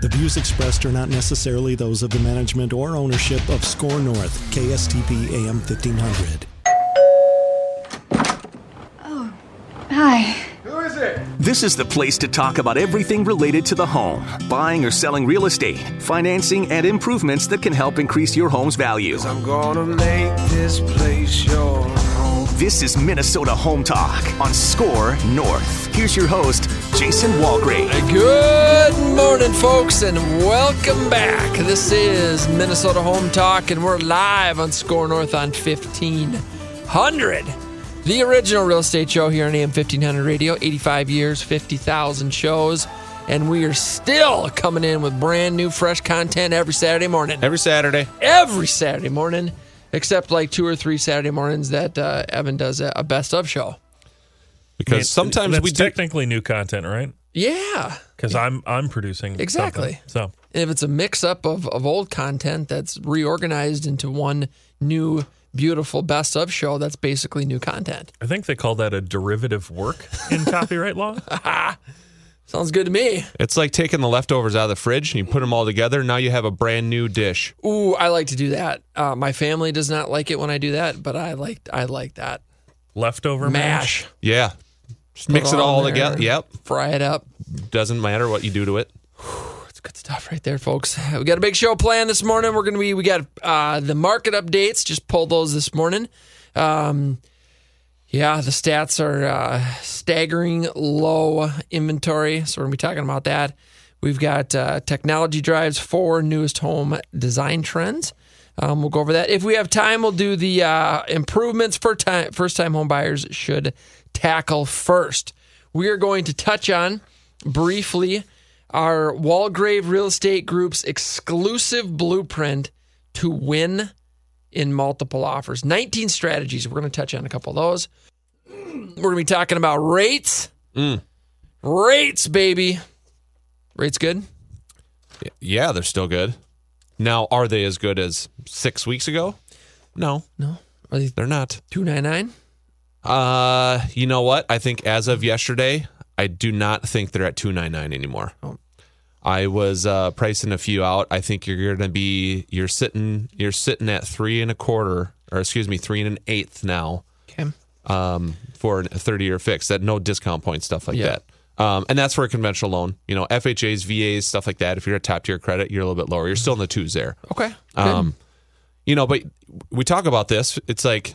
The views expressed are not necessarily those of the management or ownership of SKOR North, KSTP AM 1500. Oh, Hi. Who is it? This is the place to talk about everything related to the home buying or selling real estate, financing, and improvements that can help increase your home's value. I'm gonna make this place your home. This is Minnesota Home Talk on SKOR North. Here's your host, Jason Walgrave. Good morning, folks, and welcome back. This is Minnesota Home Talk, and we're live on SKOR North on 1500. The original real estate show here on AM 1500 Radio, 85 years, 50,000 shows, and we are still coming in with brand new, fresh content every Saturday morning. Every Saturday. Every Saturday morning, except like two or three Saturday mornings that uh, Evan does a, a best of show. Because sometimes That's we do. technically new content, right? Yeah. Because I'm I'm producing Exactly. something. So And if it's a mix up of, of old content that's reorganized into one new, beautiful best of show, that's basically new content. I think they call that a derivative work in copyright law. Sounds good to me. It's like taking the leftovers out of the fridge and you put them all together. Now you have a brand new dish. Ooh, I like to do that. Uh, my family does not like it when I do that, but I like I like that. Leftover mash. Mash, Yeah. Just mix it it all together. Yep. fry it up. Doesn't matter what you do to it. It's good stuff right there, folks. We got a big show planned this morning. We're gonna be we got uh, the market updates. Just pulled those this morning. Um, yeah, the stats are uh, staggering low inventory. So we're gonna be talking about that. We've got uh, technology drives for newest home design trends. Um, we'll go over that. If we have time, we'll do the uh, improvements for time, first time home buyers should tackle first. We are going to touch on briefly our Walgrave Real Estate Group's exclusive blueprint to win in multiple offers. 19 strategies. We're going to touch on a couple of those. We're going to be talking about rates. Rates, baby. Rates good? Yeah, they're still good. Now, are they as good as six weeks ago? No, No. Are they they're not. 299? Uh, you know what? I think as of yesterday, I do not think they're at two nine nine anymore. Oh. I was uh, pricing a few out. I think you're going to be you're sitting you're sitting at three and a quarter, or excuse me, three and an eighth now Okay. um, for a 30 year fix. That no discount point stuff like Yeah. that. Um, and that's for a conventional loan. You know, FHA's, VAs, stuff like that. If you're a top tier credit, you're a little bit lower. You're still in the twos there. Okay. Um, you know, but we talk about this. It's like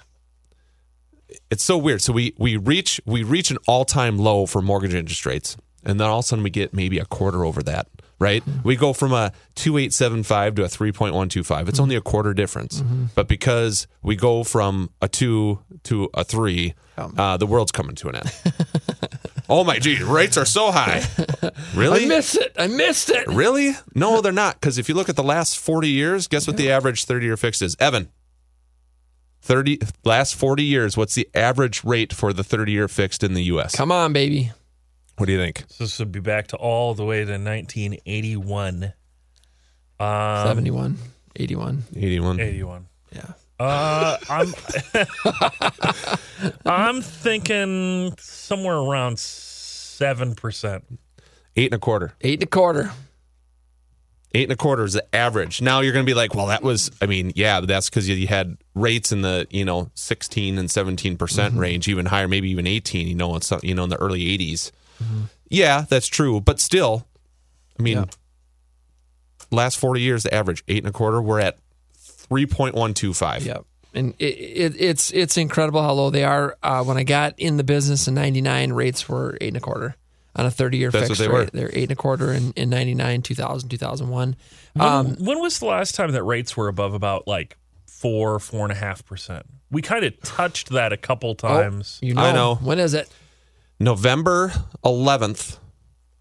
it's so weird. So we we reach we reach an all time low for mortgage interest rates, and then all of a sudden we get maybe a quarter over that. Right? We go from a two eight seven five to a three point one two five. It's only a quarter difference, but because we go from a two to a three, uh, the world's coming to an end. oh my gee, rates are so high. Really? I missed it. I missed it. Really? No, they're not. Because if you look at the last 40 years, guess what the average 30 year fixed is? Evan. 30 last 40 years, what's the average rate for the 30 year fixed in the US? Come on, baby. What do you think? So this would be back to all the way to 1981. Um, 71, 81. 81. 81. Yeah. Uh, I'm I'm thinking somewhere around seven percent. Eight and a quarter. Eight and a quarter. Eight and a quarter is the average. Now you're going to be like, well, that was, I mean, yeah, but that's because you had rates in the, you know, 16 and 17% mm-hmm. range, even higher, maybe even 18, you know, it's, you know, in the early 80s. Mm-hmm. Yeah, that's true. But still, I mean, Yeah. last 40 years, the average eight and a quarter, we're at 3.125. Yep. And it, it, it's it's incredible how low they are. Uh, when I got in the business in '99, rates were eight and a quarter on a 30 year That's fixed they rate. were. They're eight and a quarter in, in 99, 2000, 2001. When, Um, when was the last time that rates were above about like four, four and a half percent? We kind of touched that a couple times. You know, I know. When is it? November 11th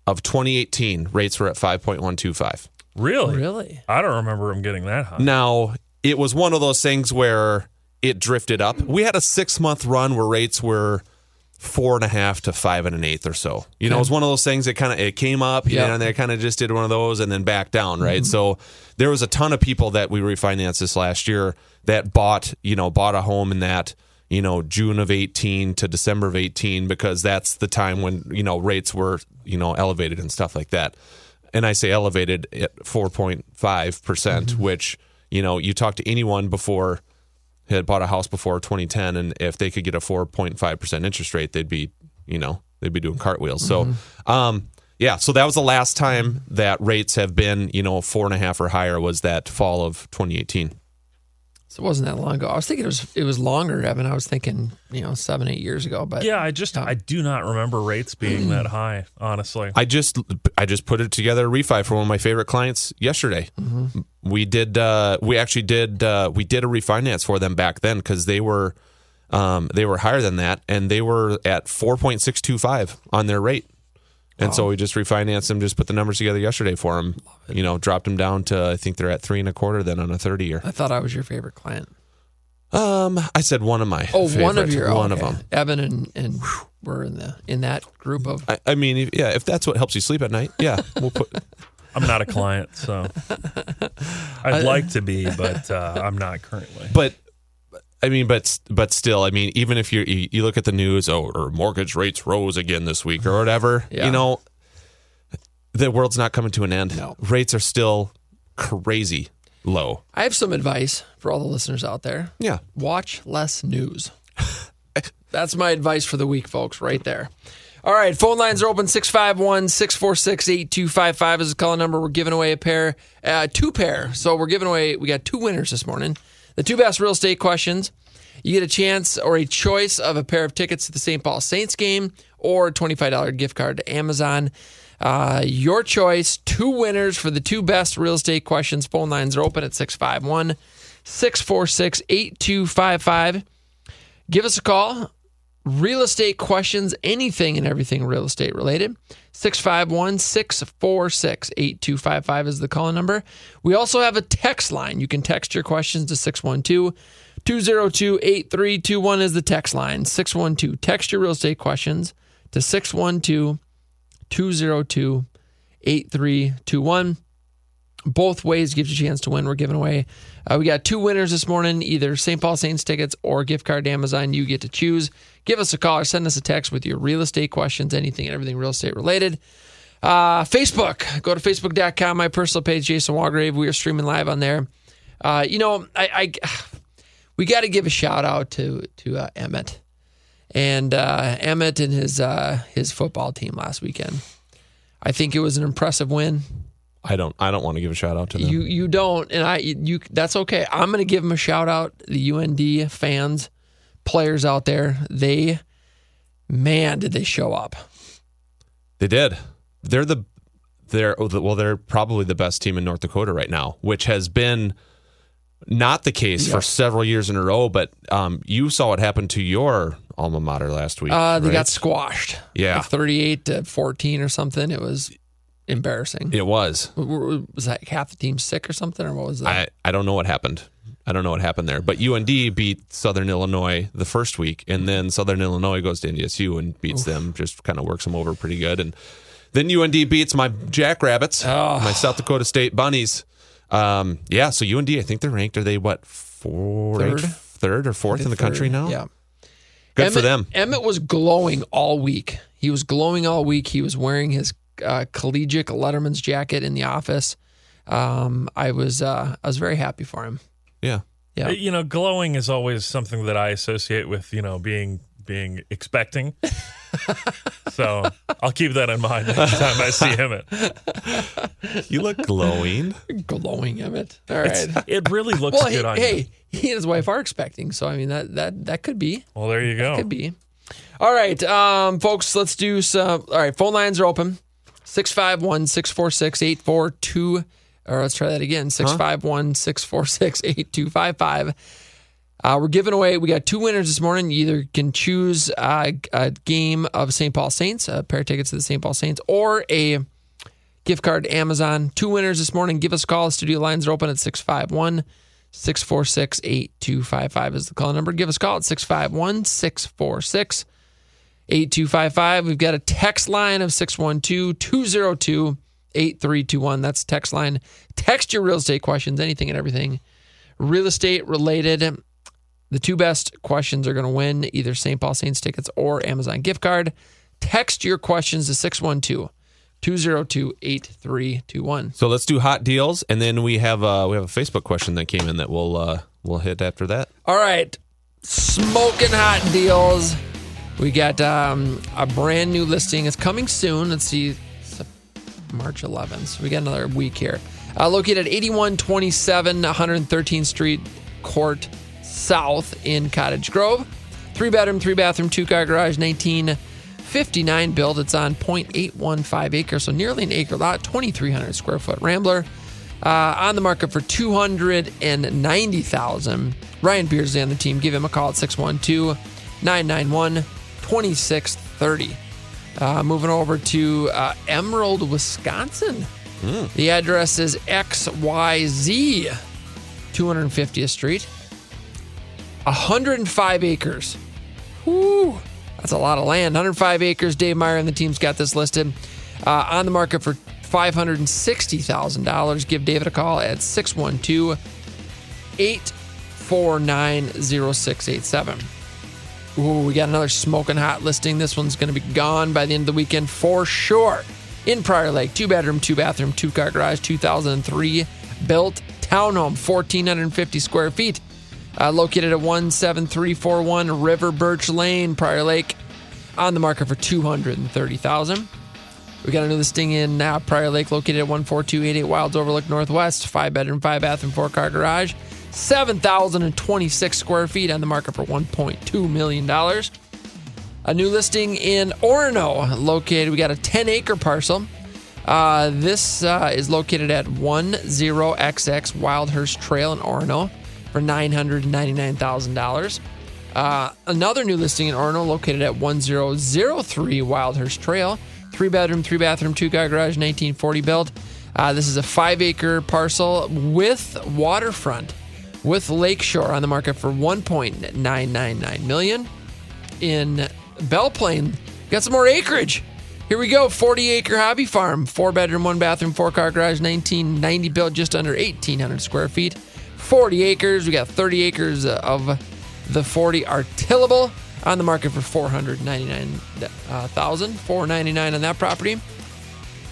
of 2018, rates were at 5.125. Really? Really? I don't remember them getting that high. Now, it was one of those things where it drifted up. We had a six month run where rates were four and a half to five and an eighth or so. You know, it was one of those things that kind of it came up, you Yeah. know, and they kind of just did one of those and then back down, right? So there was a ton of people that we refinanced this last year that bought, you know, bought a home in that, you know, June of 18 to December of 18 because that's the time when, you know, rates were, you know, elevated and stuff like that. and I say elevated at 4.5%, percent Mm-hmm. which, you know, you talk to anyone before had bought a house before 2010 and if they could get a 4.5% interest rate, they'd be, you know, they'd be doing cartwheels. Mm-hmm. So, um, yeah, so that was the last time that rates have been, you know, four and a half or higher was that fall of 2018. So it wasn't that long ago. I was thinking it was it was longer, Evan. I was thinking, you know, seven, eight years ago. But Yeah, I just I do not remember rates being that high. Honestly, I just I just put it together a refi for one of my favorite clients yesterday. We did uh, we actually did uh, we did a refinance for them back then because they were um, they were higher than that and they were at four point six two five on their rate. And so we just refinanced them, just put the numbers together yesterday for them. You know, dropped them down to I think they're at three and a quarter then on a thirty year. I thought I was your favorite client. Um, I said one of my Oh, one of favorite, your one okay. of them. Evan and and we're in the in that group of. I, I mean, if, yeah, if that's what helps you sleep at night, yeah, we'll put. I'm not a client, so I'd like to be, but uh, I'm not currently. but I mean, but but still, I mean, even if you you you look at the news, oh, or mortgage rates rose again this week or whatever, Yeah. you know, the world's not coming to an end. No. Rates are still crazy low. I have some advice for all the listeners out there. Yeah, Watch less news. That's my advice for the week, folks, right there. All right, phone lines are open 651 646 8255 is the call number. We're giving away a pair, uh, two pair. So we're giving away, we got two winners this morning. The two best real estate questions. You get a chance or a choice of a pair of tickets to the St. Paul Saints game or a $25 gift card to Amazon. Uh, your choice, two winners for the two best real estate questions. Phone lines are open at 651 646 8255. Give us a call. Real estate questions, anything and everything real estate related. 651 646 8255 is the call number. We also have a text line. You can text your questions to 612 202 8321 is the text line. 612. Text your real estate questions to 612 202 8321 both ways gives you a chance to win. We're giving away. Uh, we got two winners this morning, either St. Paul Saints tickets or gift card to Amazon. You get to choose. Give us a call or send us a text with your real estate questions, anything and everything real estate related. Uh, Facebook. Go to facebook.com, my personal page, Jason Walgrave. We are streaming live on there. Uh, you know, I, I we got to give a shout out to to uh, Emmett and uh, Emmett and his uh, his football team last weekend. I think it was an impressive win. I don't I don't want to give a shout out to them. You you don't, and I you that's okay. I'm going to give them a shout out. The UND fans, players out there, they man did they show up. They did. They're the they're well they're probably the best team in North Dakota right now, which has been not the case Yeah. for several years in a row. But um, you saw what happened to your alma mater last week. Uh, they right? got squashed. Yeah. like 38 to 14 or something. It was embarrassing. It was. Was that half the team sick or something, or what was that? I, I don't know what happened. I don't know what happened there. But UND beat Southern Illinois the first week, and then Southern Illinois goes to NDSU and beats them, just kind of works them over pretty good. And then UND beats my Jackrabbits, my South Dakota State Bunnies. Um, yeah, so UND, I think they're ranked. Are they what four, Third? ranked third or fourth in the country now? Yeah. good for them. Emmett was glowing all week. He was glowing all week. He was wearing his uh, collegiate Letterman's jacket in the office. Um, I was uh, I was very happy for him. Yeah, Yeah. You know, glowing is always something that I associate with you know being being expecting. so I'll keep that in mind next time I see him. You look glowing. glowing Emmett. All right. it really looks Well, good hey, on you. hey, he and his wife are expecting, so I mean that that that could be Well, there you go. could be. All right, um, folks, let's do some. All right, phone lines are open 651 646 842. Or let's try that again 651 646 8255. Uh, we're giving away, we got two winners this morning. You either can choose uh, a game of St. Paul Saints, a pair of tickets to the St. Paul Saints, or a gift card to Amazon. Two winners this morning. Give us a call. Studio lines are open at 651 646 8255 is the call number. Give us a call at 651 646 8255. We've got a text line of 612 202 8321. That's text line. Text your real estate questions, anything and everything real estate related. The two best questions are going to win either St. Paul Saints tickets or Amazon gift card. Text your questions to 612 202 8321. So let's do hot deals, and then we have uh, we have a Facebook question that came in that we'll uh, we'll hit after that. All right, smoking hot deals. We got um, a brand new listing. It's coming soon. Let's see, March 11th. So we got another week here. Uh, located at 8127 113th Street Court South in Cottage Grove. Three bedroom, three bathroom, two car garage, 1959 build. It's on 0.815 acres, so nearly an acre lot, 2,300 square foot Rambler. Uh, on the market for 290000 Ryan Beardsley on the team. Give him a call at 612 991 2630. Uh, moving over to uh, Emerald, Wisconsin. The address is XYZ 250th Street. 105 acres. Whoo, that's a lot of land. 105 acres. Dave Meyer and the team's got this listed uh, on the market for $560,000. Give David a call at 612 849 0687. Ooh, we got another smoking hot listing. This one's going to be gone by the end of the weekend for sure. In Prior Lake, two bedroom, two bathroom, two car garage, 2003 built townhome, 1,450 square feet. Uh, located at 17341 River Birch Lane, Prior Lake, on the market for 230000 We got a new listing in uh, Prior Lake, located at 14288 Wilds Overlook Northwest, five bedroom, five bathroom, four car garage, 7,026 square feet on the market for $1.2 million. A new listing in Orono, located, we got a 10 acre parcel. Uh, this uh, is located at 10XX Wildhurst Trail in Orono for $999,000. Uh, another new listing in Orono, located at 1003 Wildhurst Trail, three bedroom, three bathroom, two car garage, 1940 built. Uh, this is a five acre parcel with waterfront, with lakeshore on the market for 1.999 million. In Belle Plaine, got some more acreage. Here we go 40 acre hobby farm, four bedroom, one bathroom, four car garage, 1990 built, just under 1,800 square feet. 40 acres. We got 30 acres of the 40 are tillable on the market for 499,000. 499 on that property.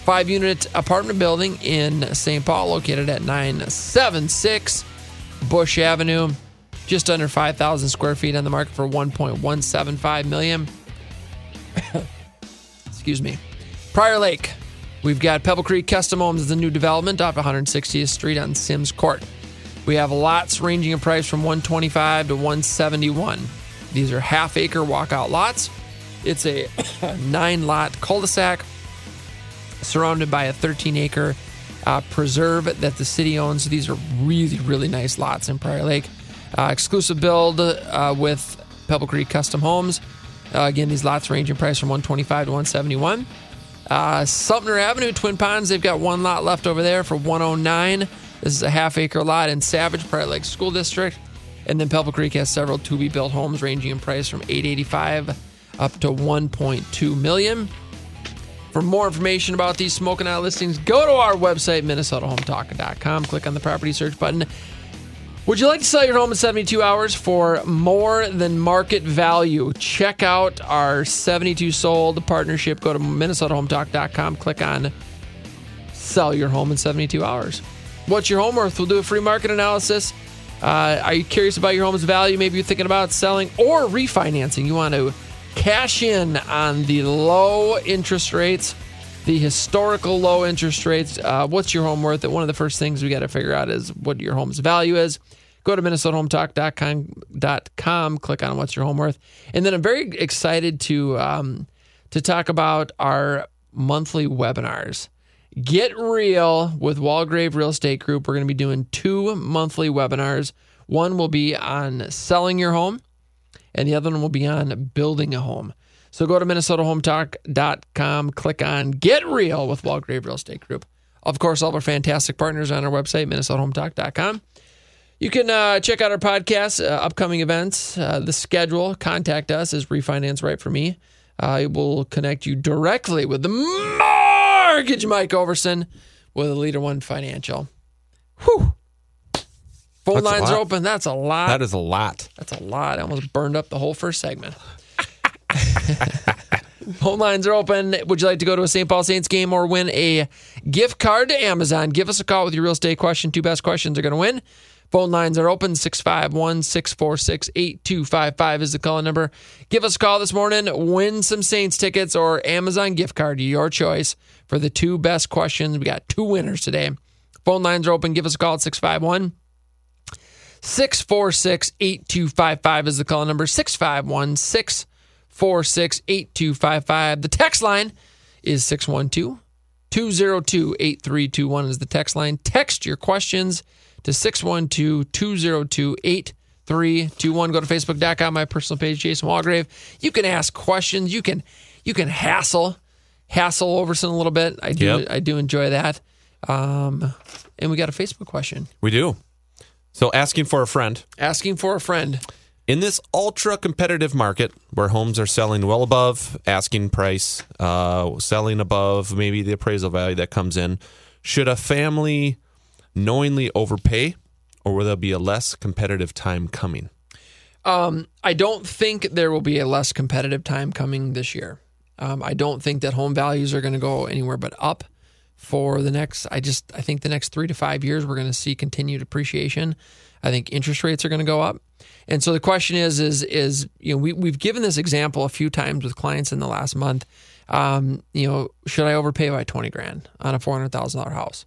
Five unit apartment building in St. Paul, located at 976 Bush Avenue. Just under 5,000 square feet on the market for 1.175 million. Excuse me. Prior Lake. We've got Pebble Creek Custom Homes as a new development off 160th Street on Sims Court. We have lots ranging in price from 125 to 171. These are half acre walkout lots. It's a nine lot cul de sac surrounded by a 13 acre uh, preserve that the city owns. These are really, really nice lots in Prior Lake. Uh, exclusive build uh, with Pebble Creek Custom Homes. Uh, again, these lots range in price from 125 to 171. Uh, Sumner Avenue, Twin Ponds, they've got one lot left over there for 109. This is a half acre lot in Savage, Prior Lake School District. And then Pebble Creek has several to be built homes ranging in price from 885 up to 1.2 million. For more information about these smoking out listings, go to our website, minnesotahometalk.com. Click on the property search button. Would you like to sell your home in 72 hours for more than market value? Check out our 72 sold partnership. Go to minnesotahometalk.com. Click on sell your home in 72 hours. What's your home worth? We'll do a free market analysis. Uh, are you curious about your home's value? Maybe you're thinking about selling or refinancing. You want to cash in on the low interest rates, the historical low interest rates. Uh, what's your home worth? One of the first things we got to figure out is what your home's value is. Go to minnesotahometalk.com, click on what's your home worth. And then I'm very excited to um, to talk about our monthly webinars. Get real with Walgrave Real Estate Group. We're going to be doing two monthly webinars. One will be on selling your home, and the other one will be on building a home. So go to minnesotahometalk.com, click on Get Real with Walgrave Real Estate Group. Of course, all of our fantastic partners on our website, minnesotahometalk.com. You can uh, check out our podcast, uh, upcoming events, uh, the schedule. Contact us is Refinance Right for Me. I will connect you directly with the mortgage Mike Overson with Leader One Financial. Whew. Phone That's lines are open. That's a lot. That is a lot. That's a lot. I almost burned up the whole first segment. Phone lines are open. Would you like to go to a St. Paul Saints game or win a gift card to Amazon? Give us a call with your real estate question. Two best questions are going to win. Phone lines are open 651 646 8255 is the call number. Give us a call this morning. Win some Saints tickets or Amazon gift card, your choice for the two best questions. We got two winners today. Phone lines are open. Give us a call at 651 646 8255 is the call number 651 646 8255. The text line is 612 202 8321 is the text line. Text your questions to 612 202 8321. Go to facebook.com, my personal page, Jason Walgrave. You can ask questions. You can you can hassle hassle Overson a little bit. I do Yep. I do enjoy that. Um, and we got a Facebook question We do. So asking for a friend. asking for a friend. In this ultra competitive market where homes are selling well above asking price, uh, selling above maybe the appraisal value that comes in, should a family knowingly overpay or will there be a less competitive time coming? I don't think there will be a less competitive time coming this year. Um, I don't think that home values are going to go anywhere but up for the next. I just I think the next three to five years we're going to see continued appreciation. I think interest rates are going to go up, and so the question is is is you know we we've given this example a few times with clients in the last month. Um, you know, should I overpay by twenty grand on a four hundred thousand dollar house?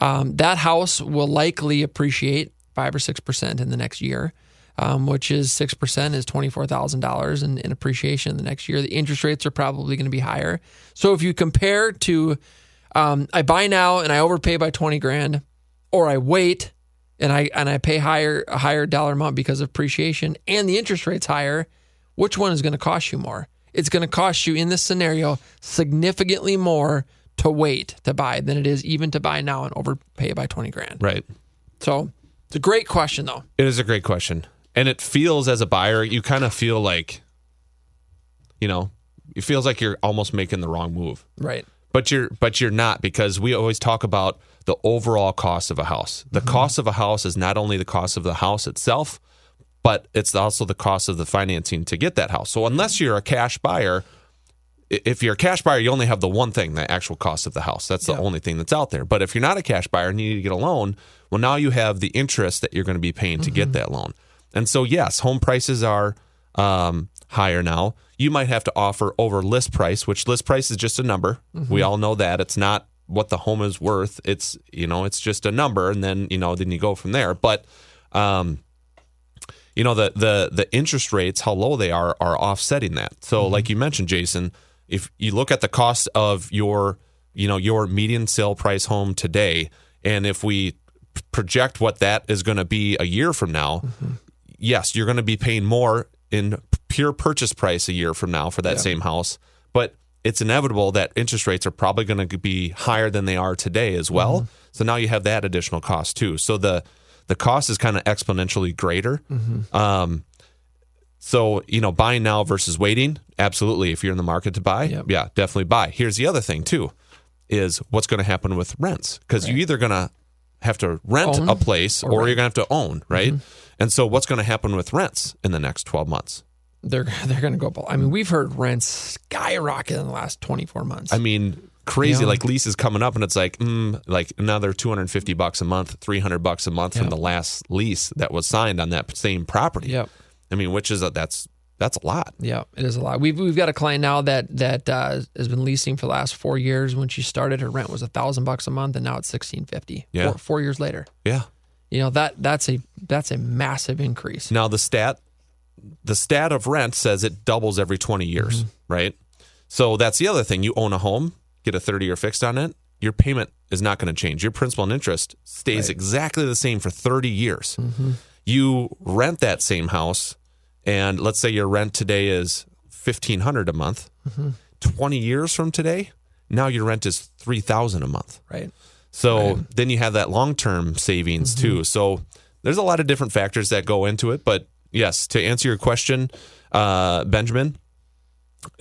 Um, that house will likely appreciate five or six percent in the next year, um, which is six percent is twenty four thousand dollars in in appreciation the next year. The interest rates are probably going to be higher. So if you compare to, um, I buy now and I overpay by twenty grand, or I wait and I and I pay higher a higher dollar amount because of appreciation and the interest rates higher, which one is going to cost you more? It's going to cost you in this scenario significantly more to wait to buy than it is even to buy now and overpay by 20 grand. Right. So it's a great question though. It is a great question. And it feels as a buyer, you kind of feel like, you know, it feels like you're almost making the wrong move. Right. But you're but you're not because we always talk about the overall cost of a house. The cost of a house is not only the cost of the house itself, but it's also the cost of the financing to get that house. So unless you're a cash buyer, if you're a cash buyer, you only have the one thing, the actual cost of the house. That's the only thing that's out there. But if you're not a cash buyer and you need to get a loan, well, now you have the interest that you're going to be paying to get that loan. And so, yes, home prices are um, higher now. You might have to offer over list price, which list price is just a number. We mm-hmm. all know that it's not what the home is worth. It's you know, it's just a number, and then you know, then you go from there. But um, you know the the the interest rates how low they are are offsetting that so mm-hmm. like you mentioned jason if you look at the cost of your you know your median sale price home today and if we project what that is going to be a year from now mm-hmm. yes you're going to be paying more in pure purchase price a year from now for that same house but it's inevitable that interest rates are probably going to be higher than they are today as well mm-hmm. so now you have that additional cost too so the the cost is kind of exponentially greater mm-hmm. um, so, you know, buying now versus waiting, absolutely. If you're in the market to buy, Yep. yeah, definitely buy. Here's the other thing, too, is what's going to happen with rents. Because you're either going to have to rent Own a place or or, you're going to have to own, right? Mm-hmm. And so, what's going to happen with rents in the next 12 months? They're they're going to go up. I mean, we've heard rents skyrocket in the last 24 months. I mean, crazy. Yeah. Like leases coming up, and it's like, mm, like another 250 bucks a month, 300 bucks a month Yep. from the last lease that was signed on that same property. Yep. I mean, which is a, that's that's a lot. Yeah, it is a lot. We've we've got a client now that that uh, has been leasing for the last four years. When she started, her rent was a thousand bucks a month, and now it's sixteen fifty. Yeah. Four, four years later, Yeah. you know that that's a that's a massive increase. Now the stat the stat of rent says it doubles every 20 years, mm-hmm. right? So that's the other thing. You own a home, get a 30 year fixed on it, your payment is not going to change. Your principal and interest stays exactly the same for 30 years. Mm-hmm. You rent that same house and let's say your rent today is 1500 a month. Mm-hmm. 20 years from today, now your rent is 3000 a month. Right. So then you have that long term savings too. So there's a lot of different factors that go into it. But yes, to answer your question, uh, Benjamin,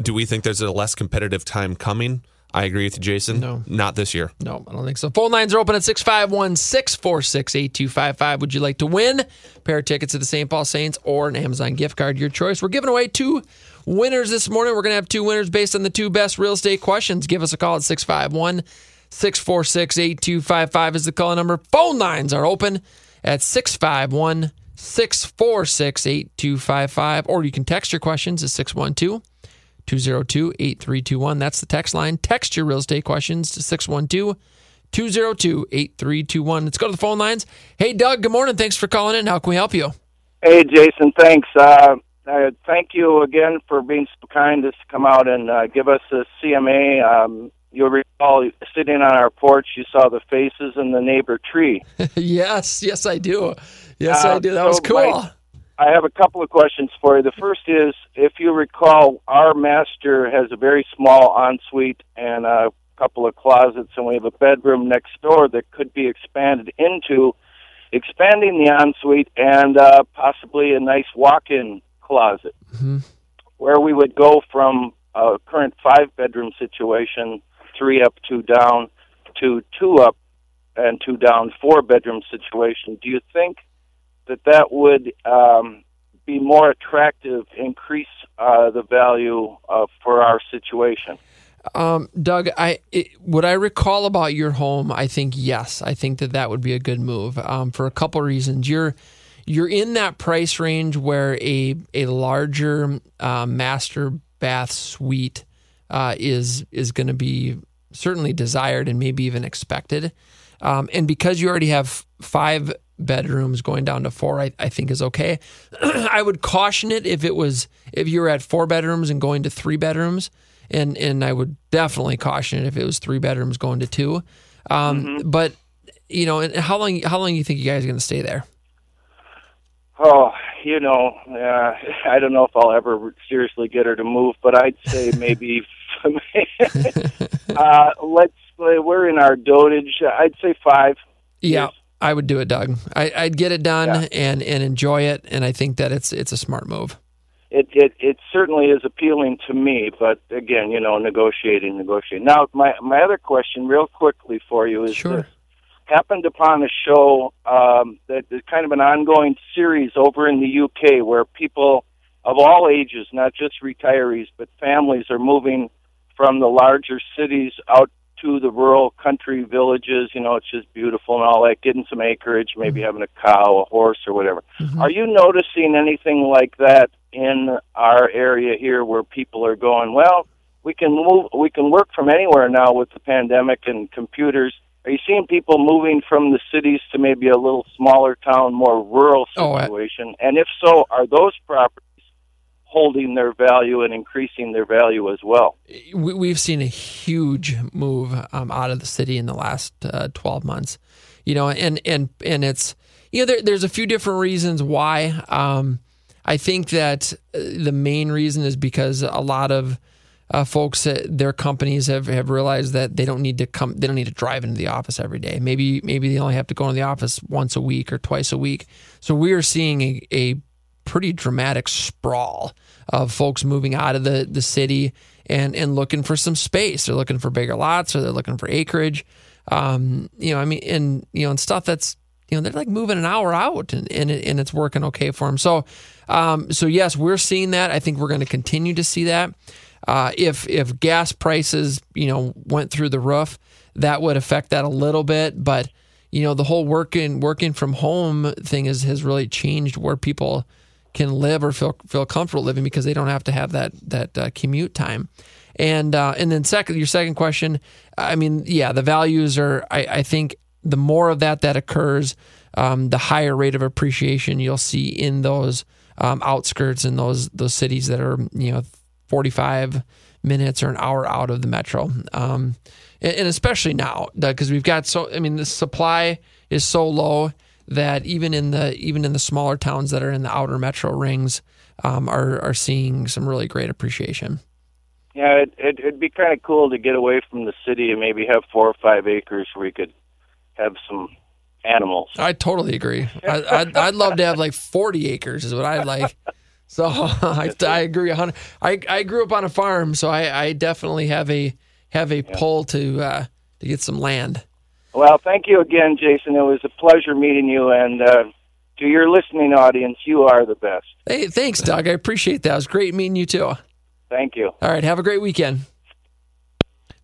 do we think there's a less competitive time coming? I agree with you, Jason. No. Not this year. No, I don't think so. Phone lines are open at 651 646 8255. Would you like to win a pair of tickets to the St. Paul Saints or an Amazon gift card? Your choice. We're giving away two winners this morning. We're going to have two winners based on the two best real estate questions. Give us a call at 651 646 8255 is the call number. Phone lines are open at 651 646 8255, or you can text your questions at 612 202 8321. That's the text line. Text your real estate questions to 612 202 8321. Let's go to the phone lines. Hey, Doug, good morning. Thanks for calling in. How can we help you? Hey, Jason, thanks. Uh, thank you again for being so kind as to come out and uh, give us a CMA. Um, you'll recall sitting on our porch, you saw the faces in the neighbor tree. yes, yes, I do. Yes, Uh, I do. That so was cool. my- I have a couple of questions for you. The first is, if you recall, our master has a very small ensuite and a couple of closets, and we have a bedroom next door that could be expanded into expanding the ensuite and uh, possibly a nice walk-in closet, where we would go from a current five-bedroom situation, three up, two down, to two up and two down, four-bedroom situation. Do you think that that would um, be more attractive, increase uh, the value uh, for our situation. Um, Doug, I it, what I recall about your home, I think yes, I think that that would be a good move um, for a couple reasons. You're you're in that price range where a a larger uh, master bath suite uh, is is going to be certainly desired and maybe even expected. Um, and because you already have five bedrooms going down to four, I, I think is okay. I would caution it if it was if you were at four bedrooms and going to three bedrooms, and and I would definitely caution it if it was three bedrooms going to two. Um, But you know, and how long how long do you think you guys are going to stay there? Oh, you know, uh, I don't know if I'll ever seriously get her to move, but I'd say maybe. uh, let's. We're in our dotage. I'd say five. Yeah. I would do it, Doug. I, I'd get it done Yeah. and and enjoy it, and I think that it's it's a smart move. It, it it certainly is appealing to me, but again, you know, negotiating, negotiating. Now, my my other question, real quickly for you, is Sure. this. happened upon a show um, that is kind of an ongoing series over in the UK where people of all ages, not just retirees, but families, are moving from the larger cities out to the rural country villages. You know, it's just beautiful and all that, getting some acreage, maybe mm-hmm. having a cow, a horse, or whatever. Mm-hmm. Are you noticing anything like that in our area here where people are going, well, we can move, we can work from anywhere now with the pandemic and computers. Are you seeing people moving from the cities to maybe a little smaller town, more rural Oh, I- situation? and if so, are those properties holding their value and increasing their value as well? we, we've seen a huge move um, out of the city in the last uh, 12 months you know and and and it's you know there, there's a few different reasons why um, i think that uh, the main reason is because a lot of uh, folks uh, their companies have, have realized that they don't need to come they don't need to drive into the office every day maybe maybe they only have to go into the office once a week or twice a week so we are seeing a, a pretty dramatic sprawl of folks moving out of the, the city and, and looking for some space. They're looking for bigger lots or they're looking for acreage. Um, you know, I mean, and, you know, and stuff that's, you know, they're like moving an hour out and, and, it, and it's working okay for them. So, um, so yes, we're seeing that. I think we're going to continue to see that. Uh, if, if gas prices, you know, went through the roof, that would affect that a little bit, but, you know, the whole working, working from home thing is, has really changed where people, can live or feel feel comfortable living because they don't have to have that that uh, commute time. And uh, and then second, your second question, I mean, yeah, the values are. I, I think the more of that that occurs, um, the higher rate of appreciation you'll see in those um, outskirts and those those cities that are you know forty five minutes or an hour out of the metro. Um, and, and especially now because we've got so. I mean, the supply is so low that even in the even in the smaller towns that are in the outer metro rings um, are are seeing some really great appreciation. Yeah, it, it, it'd be kind of cool to get away from the city and maybe have four or five acres where you could have some animals. I totally agree. I, I'd, I'd love to have like forty acres is what I'd like. So I, I agree. hundred. I I grew up on a farm, so I, I definitely have a have a pull to uh, to get some land. Well, thank you again, Jason. It was a pleasure meeting you, and uh, to your listening audience, you are the best. Hey, thanks, Doug. I appreciate that. It was great meeting you too. Thank you. All right, have a great weekend.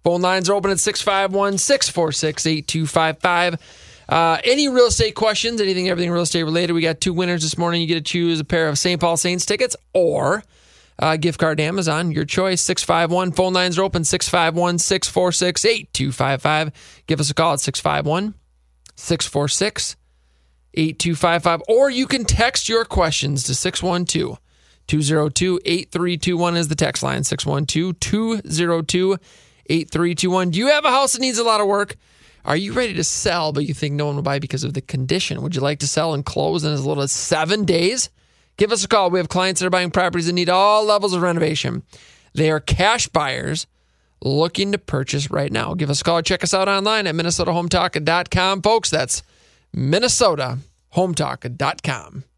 Phone lines are open at 651 646 8255. Uh, any real estate questions, anything, everything real estate related, we got two winners this morning. You get to choose a pair of St. Paul Saints tickets or a gift card to Amazon. Your choice, 651. Phone lines are open, 651 646 8255. Give us a call at 651 646 8255. Or you can text your questions to 612 202 8321 is the text line, 612 202 8321. Do you have a house that needs a lot of work? Are you ready to sell, but you think no one will buy because of the condition? Would you like to sell and close in as little as seven days? Give us a call. We have clients that are buying properties that need all levels of renovation. They are cash buyers looking to purchase right now. Give us a call. Check us out online at minnesotahometalk.com. Folks, that's minnesotahometalk.com.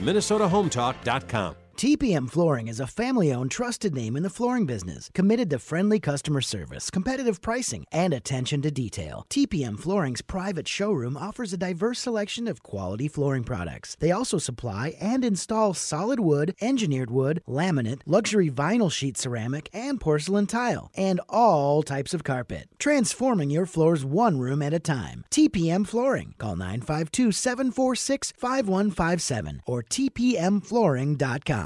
MinnesotaHometalk.com. TPM Flooring is a family owned, trusted name in the flooring business, committed to friendly customer service, competitive pricing, and attention to detail. TPM Flooring's private showroom offers a diverse selection of quality flooring products. They also supply and install solid wood, engineered wood, laminate, luxury vinyl sheet ceramic, and porcelain tile, and all types of carpet, transforming your floors one room at a time. TPM Flooring. Call 952 746 5157 or tpmflooring.com.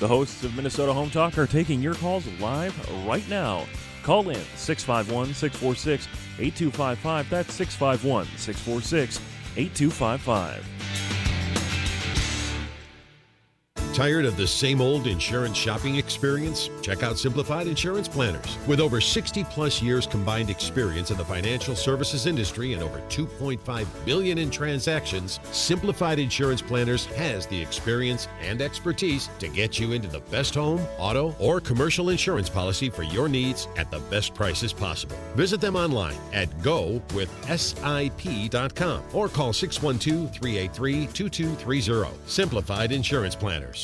The hosts of Minnesota Home Talk are taking your calls live right now. Call in 651 646 8255. That's 651 646 8255. Tired of the same old insurance shopping experience? Check out Simplified Insurance Planners. With over 60 plus years combined experience in the financial services industry and over 2.5 billion in transactions, Simplified Insurance Planners has the experience and expertise to get you into the best home, auto, or commercial insurance policy for your needs at the best prices possible. Visit them online at gowithsip.com or call 612-383-2230. Simplified Insurance Planners.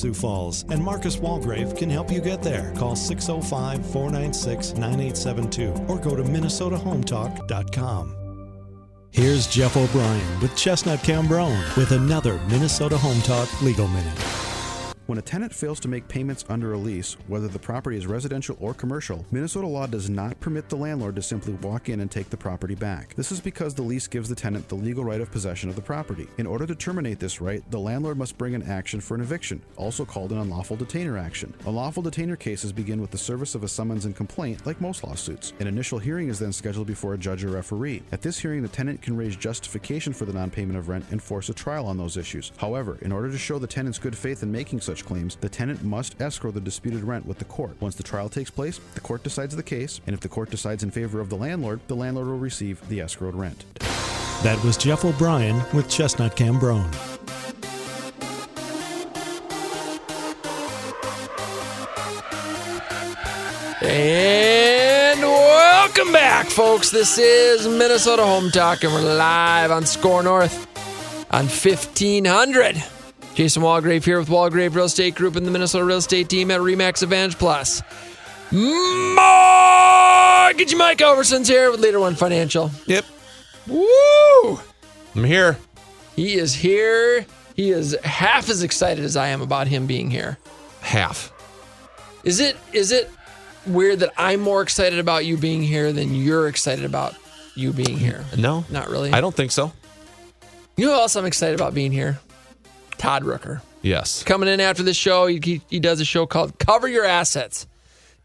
Sioux Falls, and Marcus Walgrave can help you get there. Call 605 496 9872 or go to MinnesotaHometalk.com. Here's Jeff O'Brien with Chestnut Cambronne with another Minnesota Home Talk Legal Minute. When a tenant fails to make payments under a lease, whether the property is residential or commercial, Minnesota law does not permit the landlord to simply walk in and take the property back. This is because the lease gives the tenant the legal right of possession of the property. In order to terminate this right, the landlord must bring an action for an eviction, also called an unlawful detainer action. Unlawful detainer cases begin with the service of a summons and complaint, like most lawsuits. An initial hearing is then scheduled before a judge or referee. At this hearing, the tenant can raise justification for the non payment of rent and force a trial on those issues. However, in order to show the tenant's good faith in making such claims, the tenant must escrow the disputed rent with the court. Once the trial takes place, the court decides the case, and if the court decides in favor of the landlord, the landlord will receive the escrowed rent. That was Jeff O'Brien with Chestnut Cambronne. And welcome back, folks. This is Minnesota Home Talk, and we're live on SKOR North on 1500. Jason Walgrave here with Walgrave Real Estate Group and the Minnesota Real Estate Team at Remax Advantage Plus. Mortgage Mike Overson's here with Leader One Financial. Yep. Woo! I'm here. He is here. He is half as excited as I am about him being here. Half. Is it is it weird that I'm more excited about you being here than you're excited about you being here? No. Not really. I don't think so. You know who else I'm excited about being here? Todd Rooker. Yes. Coming in after the show, he, he, he does a show called Cover Your Assets.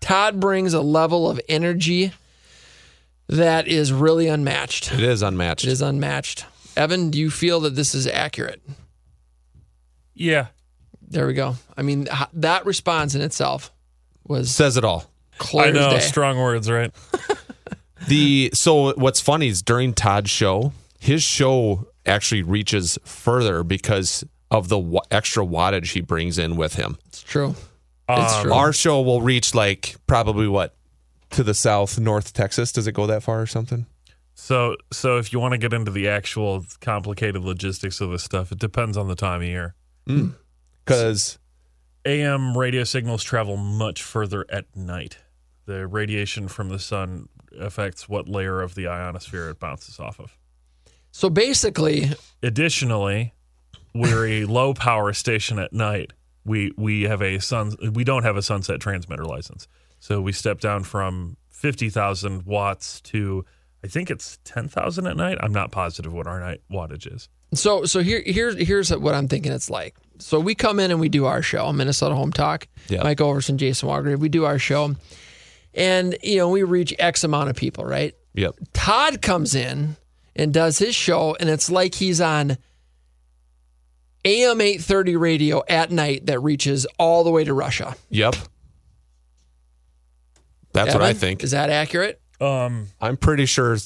Todd brings a level of energy that is really unmatched. It is unmatched. It is unmatched. Evan, do you feel that this is accurate? Yeah. There we go. I mean, that response in itself was Says it all. clear I know, day. strong words, right? The so what's funny is during Todd's show, his show actually reaches further because of the wa- extra wattage he brings in with him. It's true. It's Um, true. Our show will reach like probably what to the south, North Texas. Does it go that far or something? So, so if you want to get into the actual complicated logistics of this stuff, it depends on the time of year. Because AM radio signals travel much further at night. The radiation from the sun affects what layer of the ionosphere it bounces off of. so basically, Additionally, we're a low power station at night. We we have a sun we don't have a sunset transmitter license. So we step down from 50,000 watts to I think it's 10,000 at night. I'm not positive what our night wattage is. So so here here's here's what I'm thinking it's like. So we come in and we do our show, Minnesota Home Talk. Yeah. Mike Overson, Jason Walgrave. We do our show, and you know we reach X amount of people, right? yep, Todd comes in and does his show, and it's like he's on AM 830 radio at night that reaches all the way to Russia. yep. That's what I think. Is that accurate? Um I'm pretty sure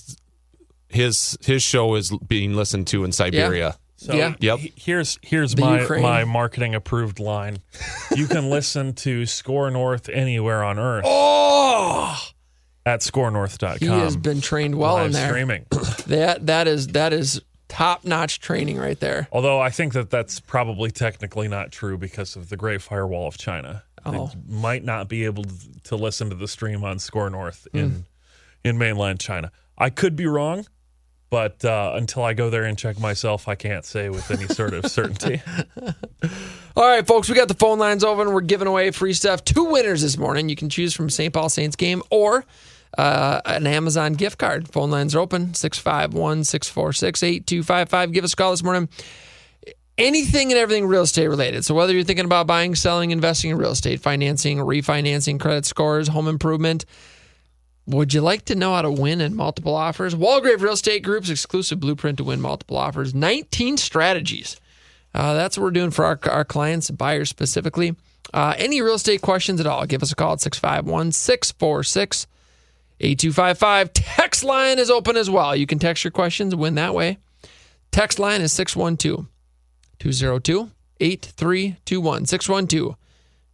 his his show is being listened to in Siberia. So Yeah. Yep. here's here's The my Ukraine. my marketing approved line. You can listen to SKOR North anywhere on earth Oh, at skornorth.com. he has been trained well live in there. streaming. That that is that is top notch training right there. Although I think that that's probably technically not true because of the Great Firewall of China. Oh. They might not be able to listen to the stream on SKOR North in in mainland China. I could be wrong, but uh, until I go there and check myself, I can't say with any sort of certainty. All right, folks, we got the phone lines open. We're giving away free stuff. Two winners this morning. You can choose from St. Paul Saints game or uh, an Amazon gift card. Phone lines are open 651 646 8255. Give us a call this morning. Anything and everything real estate related. So, whether you're thinking about buying, selling, investing in real estate, financing, refinancing, credit scores, home improvement, would you like to know how to win in multiple offers? Walgrave Real Estate Group's exclusive blueprint to win multiple offers 19 strategies. Uh, that's what we're doing for our, our clients, buyers specifically. Uh, any real estate questions at all, give us a call at 651 646 8255. Text line is open as well. You can text your questions, win that way. Text line is 612 202 8321. 612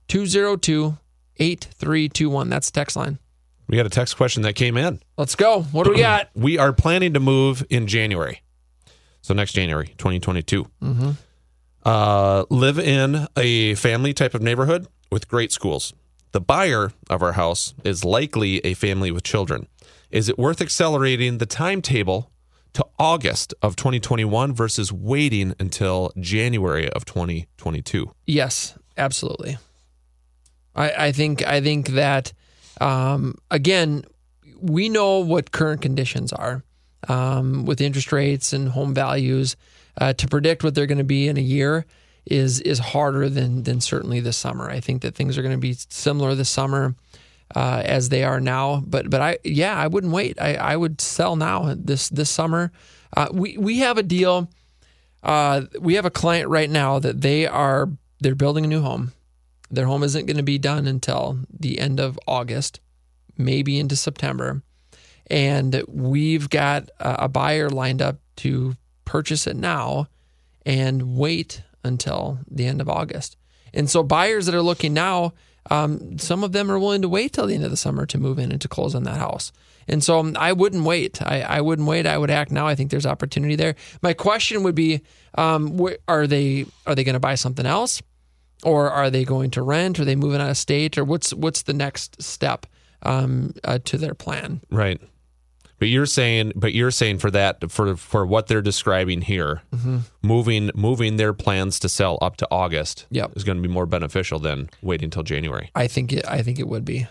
202 8321. That's text line. We got a text question that came in. Let's go. What do we got? We are planning to move in January. So next January, 2022. Mm-hmm. Uh, live in a family type of neighborhood with great schools. The buyer of our house is likely a family with children. Is it worth accelerating the timetable to August of 2021 versus waiting until January of 2022? Yes, absolutely. I, I think I think that um, again, we know what current conditions are um, with interest rates and home values. Uh, to predict what they're going to be in a year is is harder than than certainly this summer. I think that things are going to be similar this summer uh, as they are now. But but I yeah I wouldn't wait. I, I would sell now this this summer. Uh, we we have a deal. Uh, we have a client right now that they are they're building a new home. Their home isn't going to be done until the end of August, maybe into September, and we've got a, a buyer lined up to purchase it now and wait until the end of August. And so buyers that are looking now, um, some of them are willing to wait till the end of the summer to move in and to close on that house. And so um, I wouldn't wait. I, I wouldn't wait. I would act now. I think there's opportunity there. My question would be: um, wh- Are they are they going to buy something else, or are they going to rent? Are they moving out of state, or what's what's the next step um, uh, to their plan? Right. But you're saying, but you're saying for that, for for what they're describing here, Mhm. moving moving their plans to sell up to August Yep. is going to be more beneficial than waiting until January. I think it. I think it would be.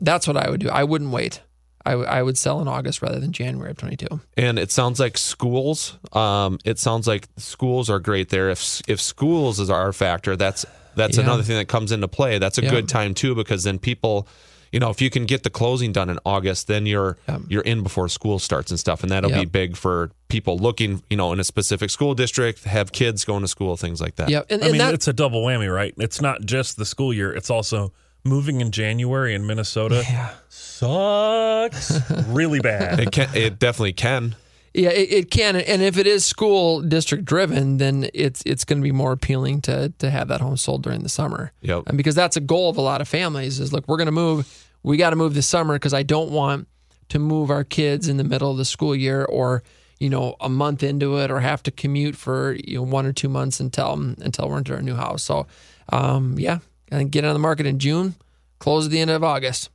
That's what I would do. I wouldn't wait. I, w- I would sell in August rather than January of 22. And it sounds like schools. Um, it sounds like schools are great there. If if schools is our factor, that's that's Yeah. another thing that comes into play. That's a Yeah. good time too because then people, you know, if you can get the closing done in August, then you're you're in before school starts and stuff, and that'll be big for people looking, you know, in a specific school district, have kids going to school, things like that. Yeah, And, I and mean, that, it's a double whammy, right? It's not just the school year; it's also moving in January in Minnesota. Yeah, Sucks really bad. It can. It definitely can. Yeah, it, it can, and if it is school district driven, then it's it's going to be more appealing to to have that home sold during the summer. Yep. and because that's a goal of a lot of families is look, we're going to move, we got to move this summer because I don't want to move our kids in the middle of the school year or you know a month into it or have to commute for you know one or two months until until we're into our new house. So, um, yeah, and get on the market in June, close at the end of August.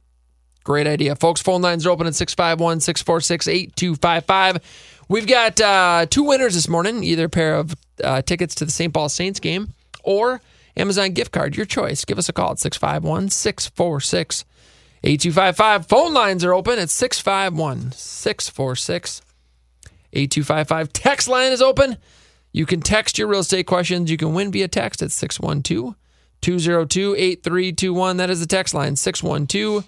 Great idea. Folks, phone lines are open at 651 646 8255. We've got uh, two winners this morning either a pair of uh, tickets to the St. Paul Saints game or Amazon gift card. Your choice. Give us a call at 651 646 8255. Phone lines are open at 651 646 8255. Text line is open. You can text your real estate questions. You can win via text at 612 202 8321. That is the text line 612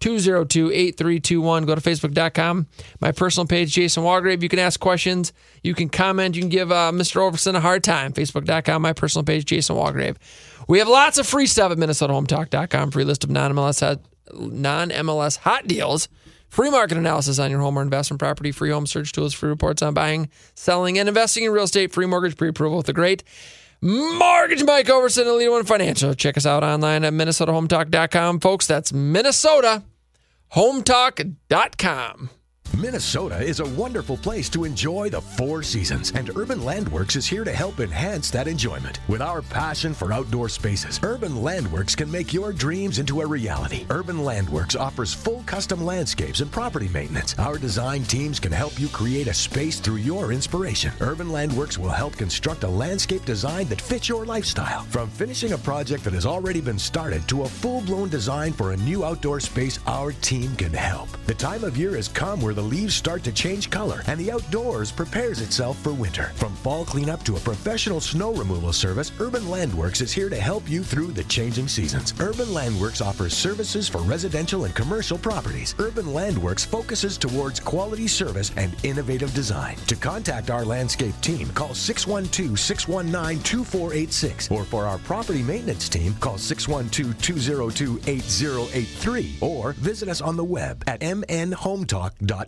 202 8321. Go to facebook.com. My personal page, Jason Walgrave. You can ask questions. You can comment. You can give uh, Mr. Overson a hard time. Facebook.com. My personal page, Jason Walgrave. We have lots of free stuff at MinnesotaHometalk.com. Free list of non MLS hot, non MLS hot deals. Free market analysis on your home or investment property. Free home search tools. Free reports on buying, selling, and investing in real estate. Free mortgage pre approval with the great Mortgage Mike Overson, Leader One Financial. Check us out online at MinnesotaHometalk.com. Folks, that's MinnesotaHometalk.com. Minnesota is a wonderful place to enjoy the four seasons, and Urban Landworks is here to help enhance that enjoyment. With our passion for outdoor spaces, Urban Landworks can make your dreams into a reality. Urban Landworks offers full custom landscapes and property maintenance. Our design teams can help you create a space through your inspiration. Urban Landworks will help construct a landscape design that fits your lifestyle. From finishing a project that has already been started to a full blown design for a new outdoor space, our team can help. The time of year has come where the leaves start to change color and the outdoors prepares itself for winter. From fall cleanup to a professional snow removal service, Urban Landworks is here to help you through the changing seasons. Urban Landworks offers services for residential and commercial properties. Urban Landworks focuses towards quality service and innovative design. To contact our landscape team, call 612 619 2486 or for our property maintenance team, call 612 202 8083 or visit us on the web at mnhometalk.com.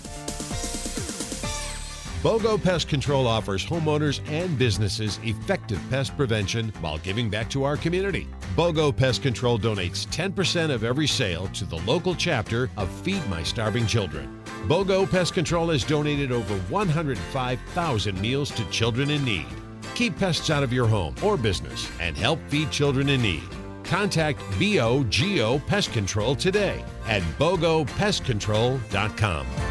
BOGO Pest Control offers homeowners and businesses effective pest prevention while giving back to our community. BOGO Pest Control donates 10% of every sale to the local chapter of Feed My Starving Children. BOGO Pest Control has donated over 105,000 meals to children in need. Keep pests out of your home or business and help feed children in need. Contact BOGO Pest Control today at BOGOPestControl.com.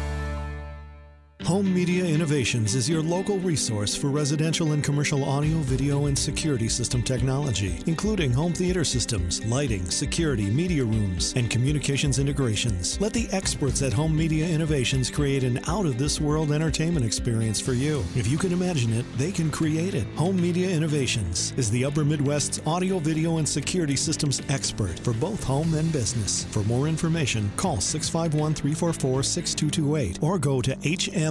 Home Media Innovations is your local resource for residential and commercial audio, video, and security system technology, including home theater systems, lighting, security, media rooms, and communications integrations. Let the experts at Home Media Innovations create an out of this world entertainment experience for you. If you can imagine it, they can create it. Home Media Innovations is the Upper Midwest's audio, video, and security systems expert for both home and business. For more information, call 651 344 6228 or go to HM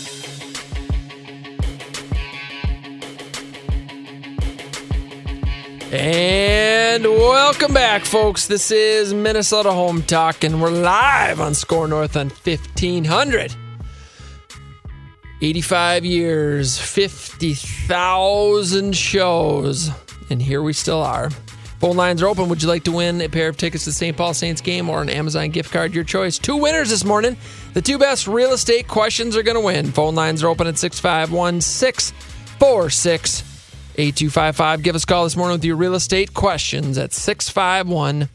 And welcome back, folks. This is Minnesota Home Talk, and we're live on SKOR North on 1500. 85 years, 50,000 shows, and here we still are. Phone lines are open. Would you like to win a pair of tickets to the St. Paul Saints game or an Amazon gift card? Your choice. Two winners this morning. The two best real estate questions are going to win. Phone lines are open at 651 646 8255. Give us a call this morning with your real estate questions at 651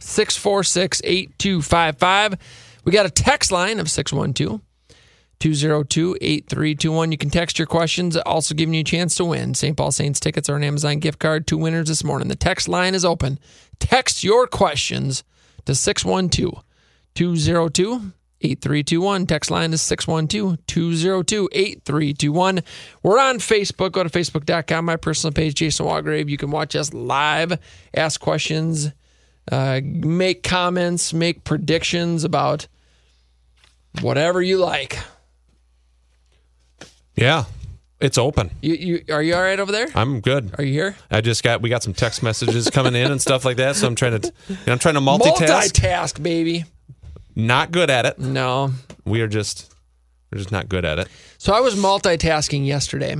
646 8255. We got a text line of 612 202 8321. You can text your questions, also giving you a chance to win. St. Paul Saints tickets or an Amazon gift card. Two winners this morning. The text line is open. Text your questions to 612 202 8321. Text line is 612 202 8321. We're on Facebook. Go to facebook.com, my personal page, Jason Walgrave. You can watch us live, ask questions, uh, make comments, make predictions about whatever you like. Yeah, it's open. You, you Are you all right over there? I'm good. Are you here? I just got we got some text messages coming in and stuff like that, so I'm trying to I'm trying to multitask. Multitask, baby. Not good at it. No. We are just we're just not good at it. So I was multitasking yesterday.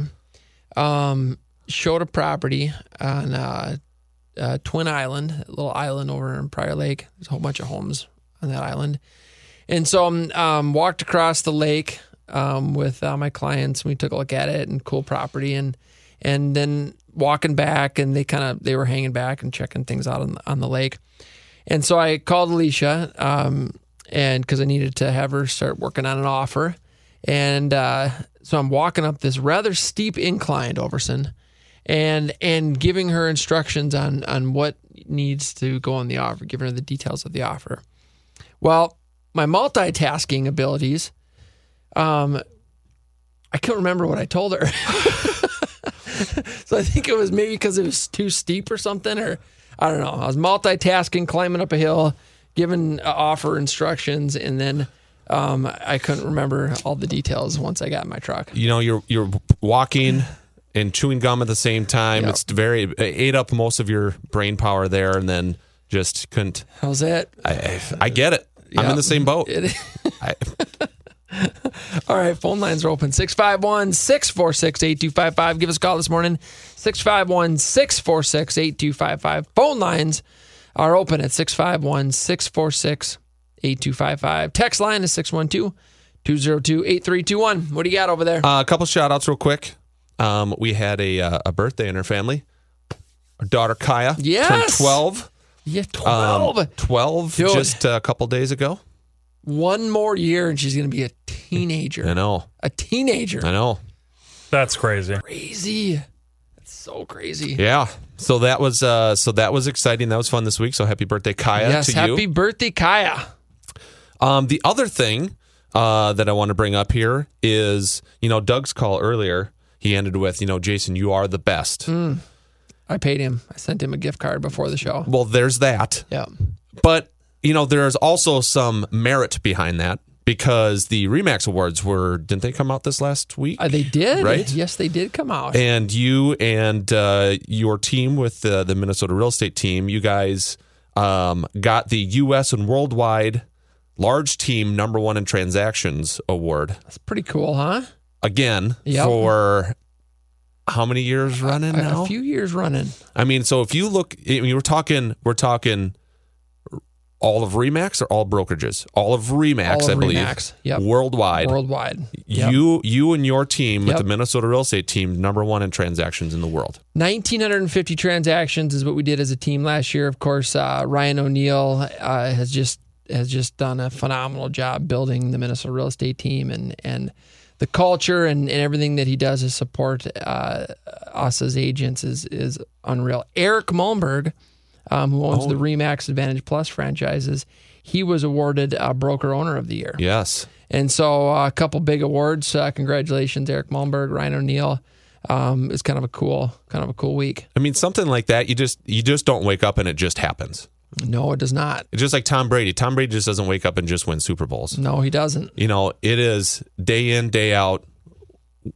Um, showed a property on uh, uh, Twin Island, a little island over in Prior Lake. There's a whole bunch of homes on that island, and so um, um walked across the lake um, with uh, my clients. We took a look at it and cool property, and and then walking back, and they kind of they were hanging back and checking things out on, on the lake, and so I called Alicia. Um, and because I needed to have her start working on an offer. And uh, so I'm walking up this rather steep incline, Overson, and and giving her instructions on on what needs to go on the offer, giving her the details of the offer. Well, my multitasking abilities, um, I can't remember what I told her. so I think it was maybe because it was too steep or something, or I don't know. I was multitasking, climbing up a hill given uh, offer instructions, and then um, I couldn't remember all the details once I got in my truck. You know, you're you're walking and chewing gum at the same time. Yep. It's very it ate up most of your brain power there, and then just couldn't. How's that? I I, get it. I'm in the same boat. I, All right, phone lines are open 651 646 8255. Give us a call this morning 651 646 8255. Phone lines are open at 651 646 8255. Text line is 612 202 8321. What do you got over there? Uh, a couple shout outs real quick. Um, we had a uh, a birthday in our family. Our daughter Kaya turned Yes! 12. Yeah, 12. Um, 12 Dude. just a couple days ago. One more year and she's going to be a teenager. I know. A teenager. I know. That's crazy. Crazy. So crazy. Yeah. So that was uh so that was exciting. That was fun this week. So happy birthday, Kaya, yes, happy you. birthday, Kaya. Um, the other thing uh, that I want to bring up here is, you know, Doug's call earlier. He ended with, you know, Jason, you are the best. Mm. I paid him. I sent him a gift card before the show. Well, there's that. Yeah. But, you know, there's also some merit behind that because the Remax Awards were, didn't they come out this last week? Uh, they did. Right? Yes, they did come out. And you and uh, your team with the, the Minnesota real estate team, you guys um, got the U.S. and worldwide large team number one in transactions award That's pretty cool, huh? again Yep. for how many years running A, now? a few years running. I mean, so if you look, I mean, we're talking, we're talking all of Remax or all brokerages, all of Remax, All of I believe, Remax, yep. worldwide. Worldwide. Yep. You, you and your team with the Minnesota real estate team, number one in transactions in the world. 1,950 transactions is what we did as a team last year. Of course, uh, Ryan O'Neill uh, has just has just done a phenomenal job building the Minnesota real estate team and and the culture and, and everything that he does to support uh, us as agents is is unreal. Eric Malmberg, um, who owns Oh. the Remax Advantage Plus franchises, he was awarded uh, Broker Owner of the Year. Yes. And so uh, a couple big awards. Uh, congratulations, Eric Malmberg, Ryan O'Neill. Um, it's kind of a cool, kind of a cool week. I mean, something like that, you just, you just don't wake up and it just happens. No, it does not. It's just like Tom Brady. Tom Brady just doesn't wake up and just win Super Bowls. No, he doesn't. You know, it is day in, day out,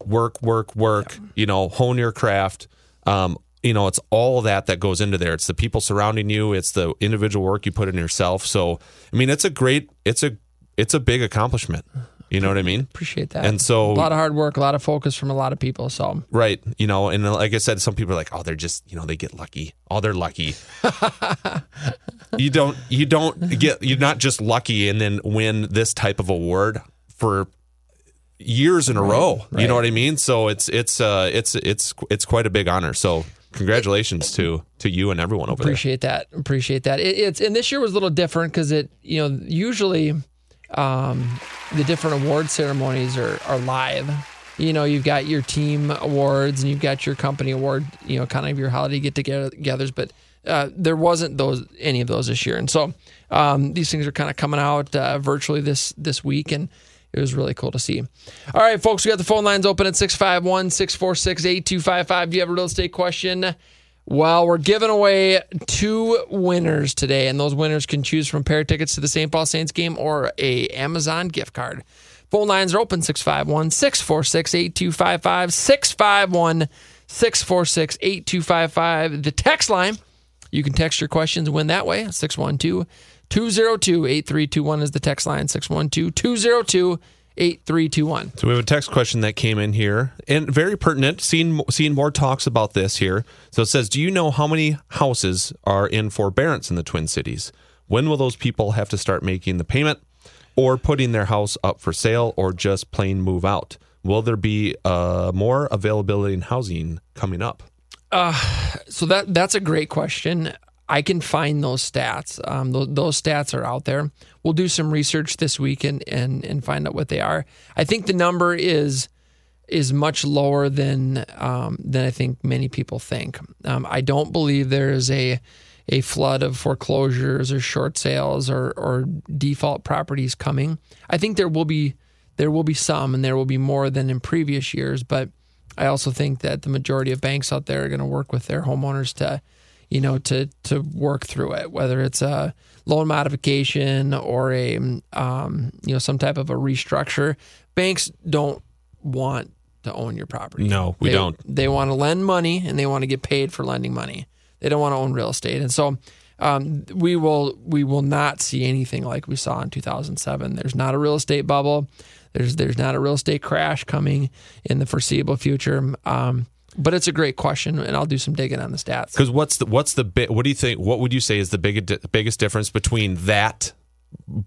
work, work, work, you know, hone your craft. Um, you know, it's all that that goes into there. It's the people surrounding you, it's the individual work you put in yourself. So, I mean, it's a great, it's a, it's a big accomplishment. You know what I mean? Appreciate that. And so, a lot of hard work, a lot of focus from a lot of people. So right, you know, and like I said, some people are like, oh, they're just, you know, they get lucky. Oh, they're lucky. you don't, you don't get, you're not just lucky and then win this type of award for years in a Right, row. You know what I mean? So it's, it's, uh, it's, it's, it's quite a big honor. So congratulations to, to you and everyone over there. appreciate that. Appreciate that. It, it's and this year was a little different because it, you know, usually um, the different award ceremonies are are live. You know, you've got your team awards and you've got your company award. You know, kind of your holiday get together togethers, but uh, there wasn't those any of those this year, and so um, these things are kind of coming out uh, virtually this this week and. It was really cool to see. All right, folks, we got the phone lines open at 651 646 8255. Do you have a real estate question? Well, we're giving away two winners today, and those winners can choose from pair of tickets to the St. Paul Saints game or a Amazon gift card. Phone lines are open 651 646 8255. 651 646 8255. The text line, you can text your questions win that way 612 202 8321 is the text line 612 202 8321. So we have a text question that came in here, and very pertinent. Seeing seeing more talks about this here. So it says, "Do you know how many houses are in forbearance in the Twin Cities? When will those people have to start making the payment, or putting their house up for sale, or just plain move out? Will there be uh, more availability in housing coming up?" Uh, so that that's a great question. I can find those stats. Um, those, those stats are out there. We'll do some research this week and, and and find out what they are. I think the number is is much lower than um, than I think many people think. Um, I don't believe there is a a flood of foreclosures or short sales or or default properties coming. I think there will be there will be some, and there will be more than in previous years. But I also think that the majority of banks out there are going to work with their homeowners to, you know, to to work through it, whether it's a loan modification or a, um, you know, some type of a restructure. Banks don't want to own your property. No, we They- don't. They want to lend money and they want to get paid for lending money. They don't want to own real estate, and so um, we will we will not see anything like we saw in 2007. There's not a real estate bubble. There's there's not a real estate crash coming in the foreseeable future. Um, but it's a great question, and I'll do some digging on the stats. Because what's the what's the bit? What do you think? What would you say is the big, biggest difference between that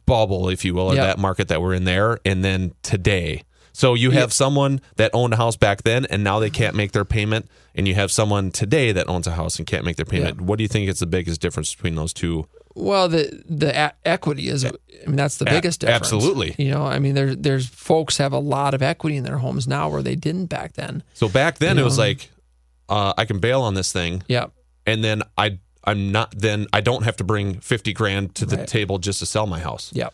bubble, if you will, or Yep. that market that we're in there, and then today? So you have someone that owned a house back then, and now they can't make their payment, and you have someone today that owns a house and can't make their payment. What do you think is the biggest difference between those two? Well, the the e- equity is. I mean, that's the A- biggest difference. absolutely. You know, I mean, there's there's folks have a lot of equity in their homes now where they didn't back then. So back then You it was know? like, uh, I can bail on this thing. Yep. And then I I'm not then I don't have to bring fifty grand to the Right. table just to sell my house. Yep.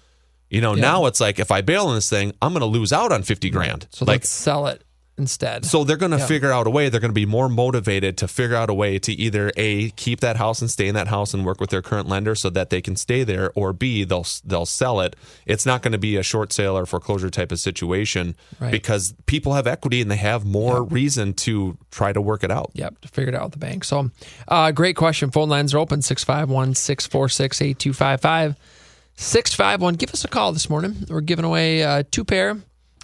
You know, Yeah. now it's like if I bail on this thing, I'm going to lose out on fifty grand. So like let's sell it instead. so they're going to Yeah. figure out a way. They're going to be more motivated to figure out a way to either a keep that house and stay in that house and work with their current lender so that they can stay there, or b they'll they'll sell it. It's not going to be a short sale or foreclosure type of situation Right. because people have equity and they have more reason to try to work it out. Yep, to figure it out with the bank. So, uh, great question. Phone lines are open 651 646 8255. 651. Give us a call this morning. We're giving away uh, two pair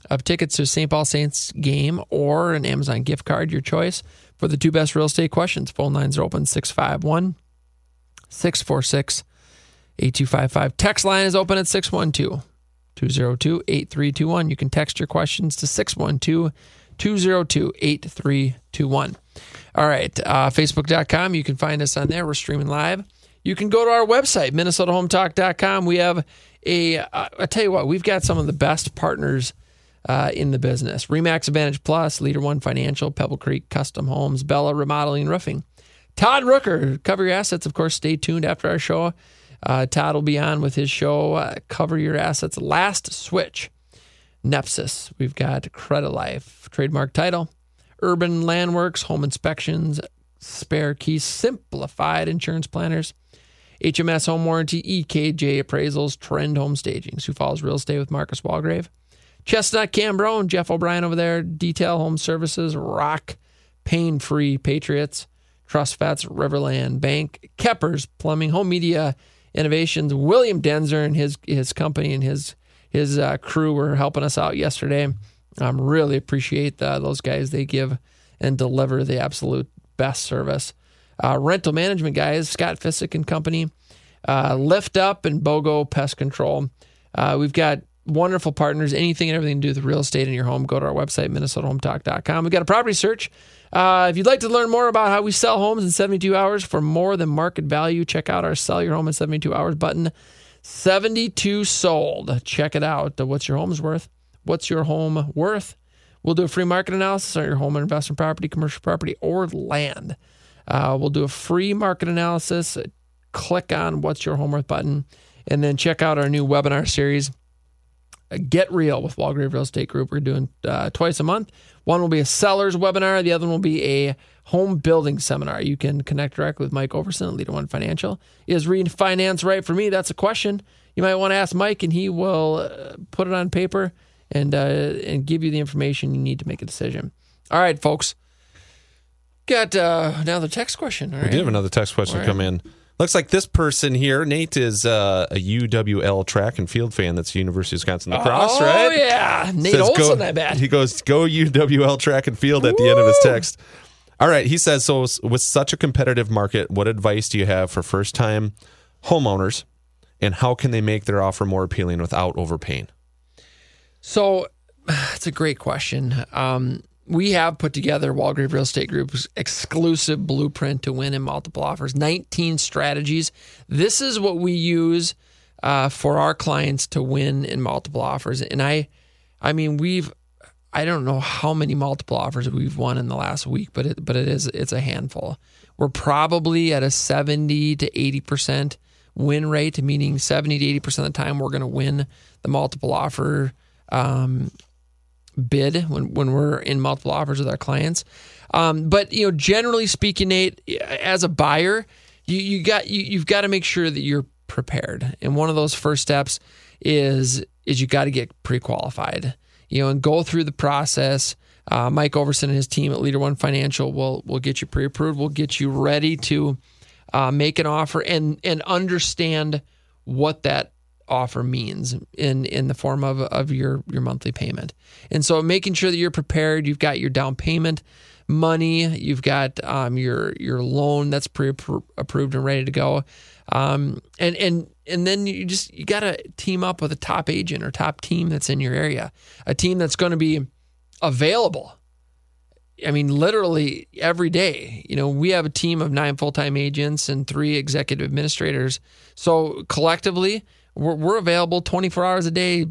of tickets to St. Paul Saints game or an Amazon gift card, your choice, for the two best real estate questions. Phone lines are open 651 646 8255. Text line is open at 612 202 8321. You can text your questions to 612 202 8321. All right, uh, Facebook.com. You can find us on there. We're streaming live. You can go to our website, MinnesotaHometalk.com. We have a, uh, I tell you what, we've got some of the best partners uh, in the business Remax Advantage Plus, Leader One Financial, Pebble Creek Custom Homes, Bella Remodeling Roofing. Todd Rooker, Cover Your Assets. Of course, stay tuned after our show. Uh, Todd will be on with his show, uh, Cover Your Assets Last Switch. Nepsis. We've got Credit Life, trademark title, Urban Landworks, Home Inspections, Spare Keys, Simplified Insurance Planners, HMS Home Warranty, EKJ Appraisals, Trend Home Staging, Sioux Falls Real Estate with Marcus Walgrave, Chestnut Cambronne, Jeff O'Brien over there, Detail Home Services, Rock, Pain Free Patriots, Trust Vets, Riverland Bank, Keppers Plumbing, Home Media Innovations, William Denzer and his his company and his his uh, crew were helping us out yesterday. I um, really appreciate uh, those guys. They give and deliver the absolute best service. Uh, rental management guys, Scott Fissick and Company, uh, Lift Up and BOGO Pest Control. Uh, we've got wonderful partners. Anything and everything to do with real estate in your home, go to our website, minnesotahometalk.com. We've got a property search. Uh, if you'd like to learn more about how we sell homes in 72 hours for more than market value, check out our Sell Your Home in 72 Hours button. 72 sold. Check it out. What's your home's worth? What's your home worth? We'll do a free market analysis on your home investment property, commercial property, or land. Uh, we'll do a free market analysis. Click on What's Your Home Worth button, and then check out our new webinar series, uh, Get Real with Walgrave Real Estate Group. We're doing uh, twice a month. One will be a seller's webinar, the other one will be a home building seminar. You can connect directly with Mike Overson at Leader One Financial. Is refinance right for me? That's a question you might want to ask Mike, and he will uh, put it on paper and uh, and give you the information you need to make a decision. All right, folks. Got uh, another text question. All We right. did have another text question All right. come in. Looks like this person here, Nate, is uh, a UWL track and field fan. That's University of Wisconsin La Crosse, oh, right? yeah. Nate Says Olson, I bet. He goes, go UWL track and field at the end of his text. All right. He says, so with such a competitive market, what advice do you have for first time homeowners and how can they make their offer more appealing without overpaying? So it's a great question. Um, we have put together Walgrave Real Estate Group's exclusive blueprint to win in multiple offers, 19 strategies. This is what we use uh, for our clients to win in multiple offers. And I, I mean, we've, I don't know how many multiple offers we've won in the last week, but it, but it is, it's a handful. We're probably at a 70 to 80% win rate, meaning 70 to 80% of the time we're going to win the multiple offer um, bid when, when we're in multiple offers with our clients. Um, but you know, generally speaking, Nate, as a buyer, you, you got you, you've got to make sure that you're prepared. And one of those first steps is is you got to get pre-qualified. You know, and go through the process. Uh, Mike Overson and his team at Leader One Financial will will get you pre-approved. Will get you ready to uh, make an offer and and understand what that offer means in in the form of of your your monthly payment. And so making sure that you're prepared, you've got your down payment money, you've got um, your your loan that's pre-approved and ready to go, um, and and and then you just you got to team up with a top agent or top team that's in your area, a team that's going to be available. I mean, literally every day. You know, we have a team of nine full time agents and three executive administrators. So collectively, we're, we're available 24 hours a day,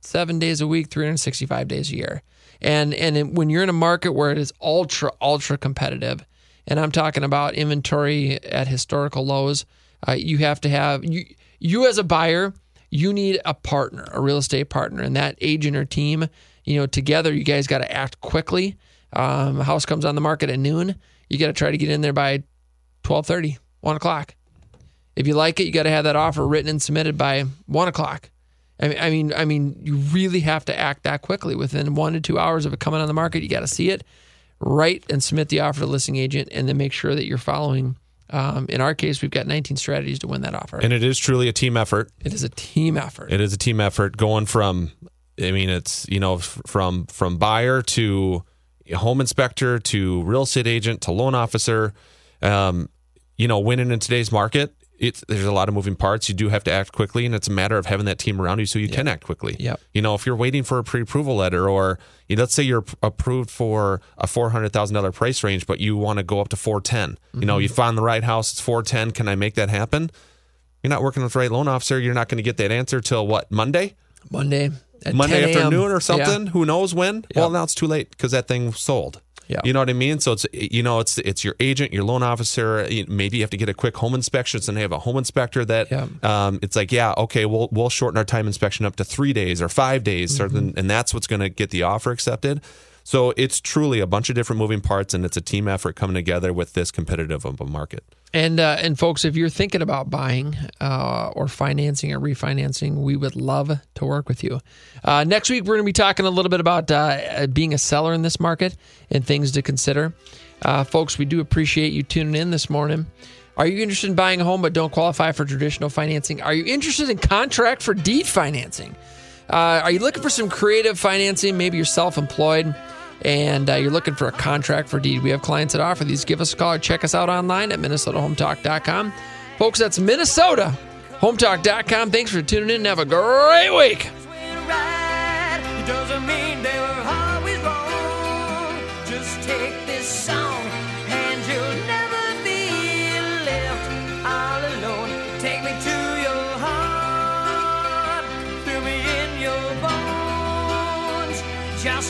seven days a week, 365 days a year. And and when you're in a market where it is ultra ultra competitive, and I'm talking about inventory at historical lows, uh, you have to have you you as a buyer, you need a partner, a real estate partner, and that agent or team. You know, together you guys got to act quickly. Um, house comes on the market at noon. You got to try to get in there by 12:30, 1 o'clock. If you like it, you got to have that offer written and submitted by one o'clock. I mean, I mean, you really have to act that quickly. Within one to two hours of it coming on the market, you got to see it, write and submit the offer to the listing agent, and then make sure that you're following. Um, in our case, we've got 19 strategies to win that offer. And it is truly a team effort. It is a team effort. It is a team effort going from, I mean, it's you know from from buyer to home inspector to real estate agent to loan officer. Um, you know, winning in today's market, it's there's a lot of moving parts. You do have to act quickly, and it's a matter of having that team around you so you yep. can act quickly. Yeah. You know, if you're waiting for a pre-approval letter, or you know, let's say you're approved for a four hundred thousand dollar price range, but you want to go up to four mm-hmm. You know, you find the right house, it's four ten. Can I make that happen? You're not working with the right loan officer. You're not going to get that answer till what Monday? Monday. Monday afternoon or something. Yeah. Who knows when? Yep. Well, now it's too late because that thing sold. Yeah. You know what I mean? So it's you know it's it's your agent, your loan officer. Maybe you have to get a quick home inspection, and they have a home inspector that yeah. um, it's like yeah, okay, we'll we'll shorten our time inspection up to three days or five days, mm-hmm. and that's what's going to get the offer accepted. So it's truly a bunch of different moving parts, and it's a team effort coming together with this competitive of a market. And uh, and folks, if you're thinking about buying uh, or financing or refinancing, we would love to work with you. Uh, next week, we're going to be talking a little bit about uh, being a seller in this market and things to consider. Uh, folks, we do appreciate you tuning in this morning. Are you interested in buying a home but don't qualify for traditional financing? Are you interested in contract for deed financing? Uh, are you looking for some creative financing? Maybe you're self-employed and uh, you're looking for a contract for deed, we have clients that offer these. Give us a call or check us out online at minnesotahometalk.com. Folks, that's minnesotahometalk.com. Thanks for tuning in and have a great week.